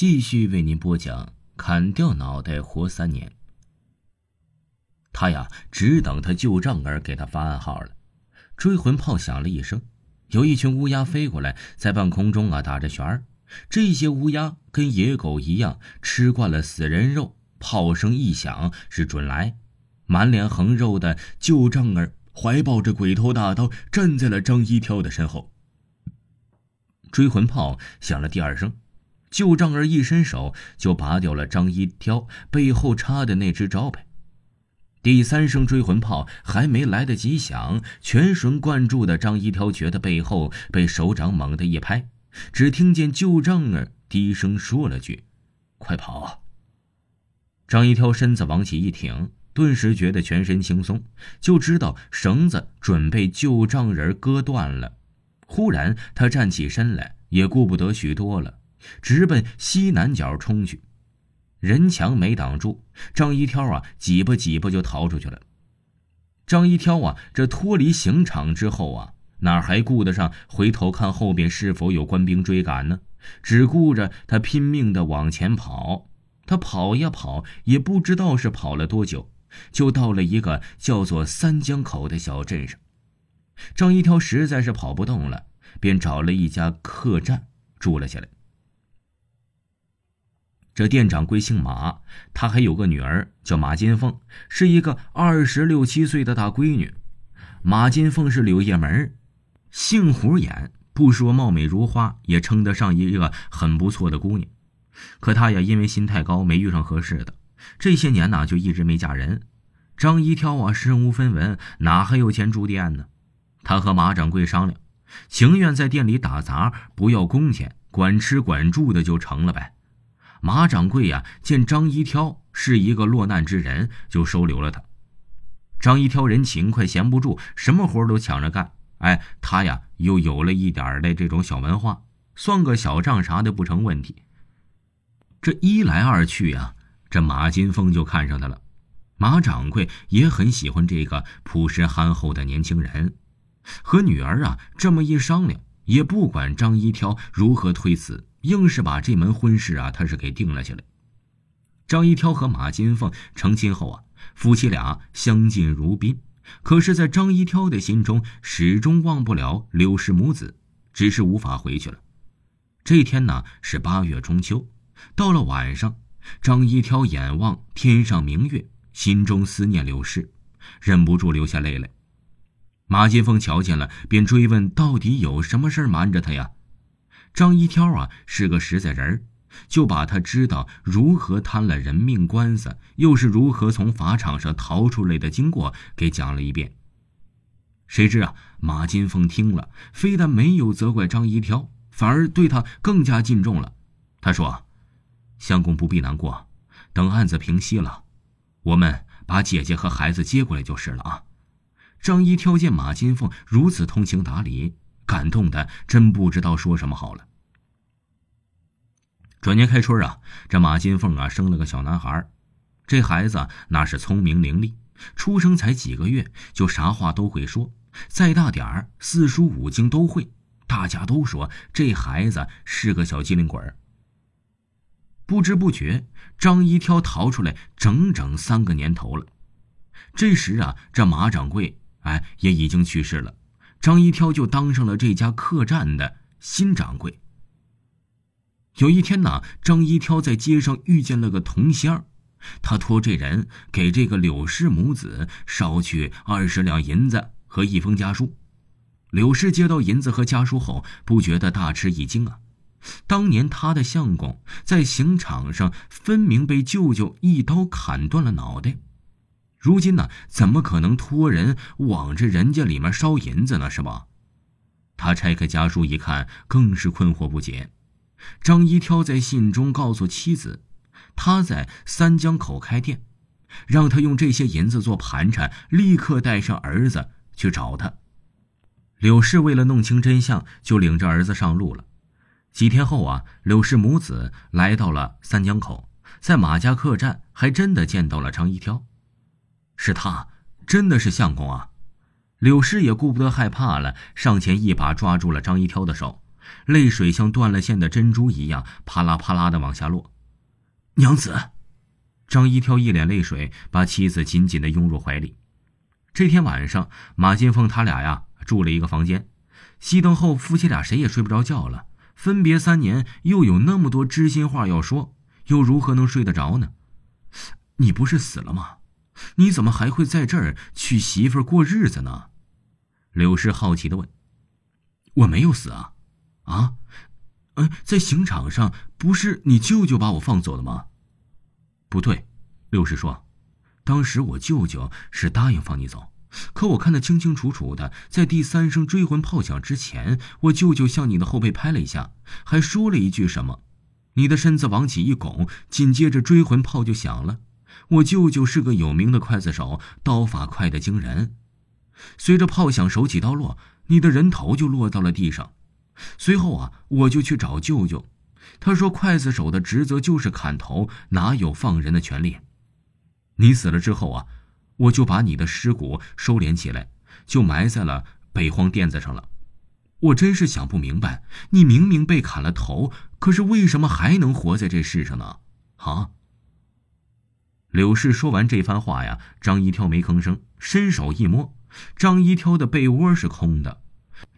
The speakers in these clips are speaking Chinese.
继续为您播讲：砍掉脑袋活三年。他呀，只等他旧账儿给他发暗号了。追魂炮响了一声，有一群乌鸦飞过来，在半空中啊打着旋儿。这些乌鸦跟野狗一样，吃惯了死人肉，炮声一响是准来。满脸横肉的旧账儿怀抱着鬼头大刀，站在了张一挑的身后。追魂炮响了第二声。旧账儿一伸手就拔掉了张一挑背后插的那只招牌。第三声追魂炮还没来得及响，全神贯注的张一挑觉得背后被手掌猛地一拍，只听见旧账儿低声说了句：“快跑！”张一挑身子往起一挺，顿时觉得全身轻松，就知道绳子准备旧账人割断了。忽然，他站起身来，也顾不得许多了。直奔西南角冲去，人墙没挡住，张一挑啊，挤吧挤吧就逃出去了。张一挑啊，这脱离刑场之后啊，哪还顾得上回头看后边是否有官兵追赶呢？只顾着他拼命的往前跑。他跑呀跑，也不知道是跑了多久，就到了一个叫做三江口的小镇上。张一挑实在是跑不动了，便找了一家客栈住了下来。这店掌柜姓马，他还有个女儿叫马金凤，是一个二十六七岁的大闺女。马金凤是柳叶门，杏胡眼，不说貌美如花，也称得上一个很不错的姑娘。可她呀，因为心太高，没遇上合适的，这些年呢，就一直没嫁人。张一挑啊，身无分文，哪还有钱住店呢？他和马掌柜商量，情愿在店里打杂，不要工钱，管吃管住的就成了呗。马掌柜呀，见张一挑是一个落难之人，就收留了他。张一挑人勤快，闲不住，什么活都抢着干。哎，他呀又有了一点的这种小文化，算个小账啥的不成问题。这一来二去呀，这马金凤就看上他了。马掌柜也很喜欢这个朴实憨厚的年轻人，和女儿啊这么一商量，也不管张一挑如何推辞。硬是把这门婚事啊，他是给定了下来。张一挑和马金凤成亲后啊，夫妻俩相敬如宾。可是，在张一挑的心中，始终忘不了柳氏母子，只是无法回去了。这天呢，是八月中秋，到了晚上，张一挑眼望天上明月，心中思念柳氏，忍不住流下泪来。马金凤瞧见了，便追问：“到底有什么事瞒着他呀？”张一挑啊是个实在人就把他知道如何摊了人命官司，又是如何从法场上逃出来的经过给讲了一遍。谁知啊，马金凤听了，非但没有责怪张一挑，反而对他更加敬重了。他说：“相公不必难过，等案子平息了，我们把姐姐和孩子接过来就是了啊。”张一挑见马金凤如此通情达理。感动的真不知道说什么好了。转年开春啊，这马金凤啊生了个小男孩，这孩子那是聪明伶俐，出生才几个月就啥话都会说，再大点儿四书五经都会，大家都说这孩子是个小机灵鬼。不知不觉，张一挑逃出来整整三个年头了。这时啊，这马掌柜哎也已经去世了。张一挑就当上了这家客栈的新掌柜。有一天呢，张一挑在街上遇见了个同乡，他托这人给这个柳氏母子捎去二十两银子和一封家书。柳氏接到银子和家书后，不觉得大吃一惊啊！当年他的相公在刑场上分明被舅舅一刀砍断了脑袋。如今呢，怎么可能托人往这人家里面烧银子呢？是吧？他拆开家书一看，更是困惑不解。张一挑在信中告诉妻子，他在三江口开店，让他用这些银子做盘缠，立刻带上儿子去找他。柳氏为了弄清真相，就领着儿子上路了。几天后啊，柳氏母子来到了三江口，在马家客栈还真的见到了张一挑。是他，真的是相公啊！柳氏也顾不得害怕了，上前一把抓住了张一挑的手，泪水像断了线的珍珠一样啪啦啪啦的往下落。娘子，张一挑一脸泪水，把妻子紧紧的拥入怀里。这天晚上，马金凤他俩呀住了一个房间，熄灯后，夫妻俩谁也睡不着觉了。分别三年，又有那么多知心话要说，又如何能睡得着呢？你不是死了吗？你怎么还会在这儿娶媳妇过日子呢？柳氏好奇的问。我没有死啊，啊，嗯，在刑场上不是你舅舅把我放走的吗？不对，柳氏说，当时我舅舅是答应放你走，可我看得清清楚楚的，在第三声追魂炮响之前，我舅舅向你的后背拍了一下，还说了一句什么，你的身子往起一拱，紧接着追魂炮就响了。我舅舅是个有名的刽子手，刀法快得惊人。随着炮响，手起刀落，你的人头就落到了地上。随后啊，我就去找舅舅，他说刽子手的职责就是砍头，哪有放人的权利？你死了之后啊，我就把你的尸骨收敛起来，就埋在了北荒垫子上了。我真是想不明白，你明明被砍了头，可是为什么还能活在这世上呢？啊？柳氏说完这番话呀，张一挑没吭声，伸手一摸，张一挑的被窝是空的。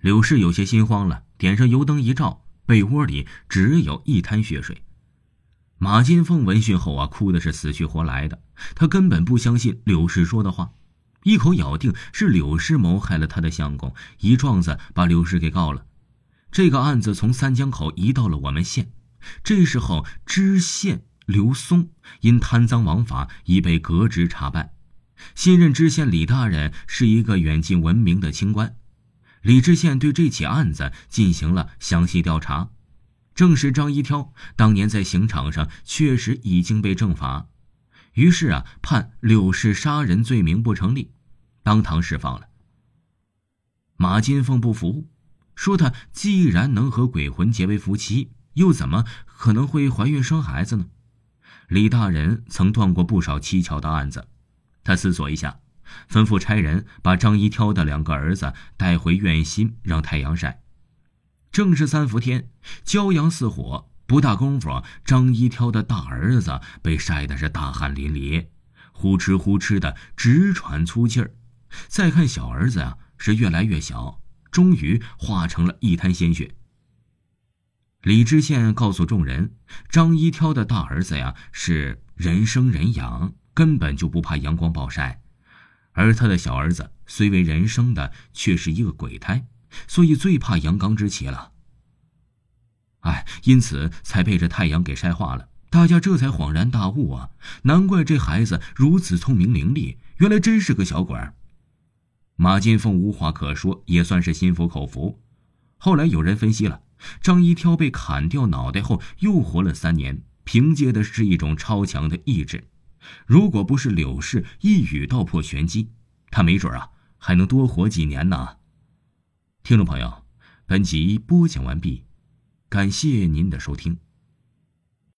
柳氏有些心慌了，点上油灯一照，被窝里只有一滩血水。马金凤闻讯后啊，哭的是死去活来的，她根本不相信柳氏说的话，一口咬定是柳氏谋害了他的相公，一状子把柳氏给告了。这个案子从三江口移到了我们县，这时候知县。刘松因贪赃枉法已被革职查办，新任知县李大人是一个远近闻名的清官。李知县对这起案子进行了详细调查，证实张一挑当年在刑场上确实已经被正法，于是啊判柳氏杀人罪名不成立，当堂释放了。马金凤不服，说他既然能和鬼魂结为夫妻，又怎么可能会怀孕生孩子呢？李大人曾断过不少蹊跷的案子，他思索一下，吩咐差人把张一挑的两个儿子带回院心，让太阳晒。正是三伏天，骄阳似火，不大功夫，张一挑的大儿子被晒得是大汗淋漓，呼哧呼哧的直喘粗气儿。再看小儿子啊，是越来越小，终于化成了一滩鲜血。李知县告诉众人：“张一挑的大儿子呀，是人生人养，根本就不怕阳光暴晒；而他的小儿子虽为人生的，却是一个鬼胎，所以最怕阳刚之气了。哎，因此才被这太阳给晒化了。大家这才恍然大悟啊！难怪这孩子如此聪明伶俐，原来真是个小鬼儿。”马金凤无话可说，也算是心服口服。后来有人分析了。张一挑被砍掉脑袋后又活了三年，凭借的是一种超强的意志。如果不是柳氏一语道破玄机，他没准啊还能多活几年呢。听众朋友，本集播讲完毕，感谢您的收听。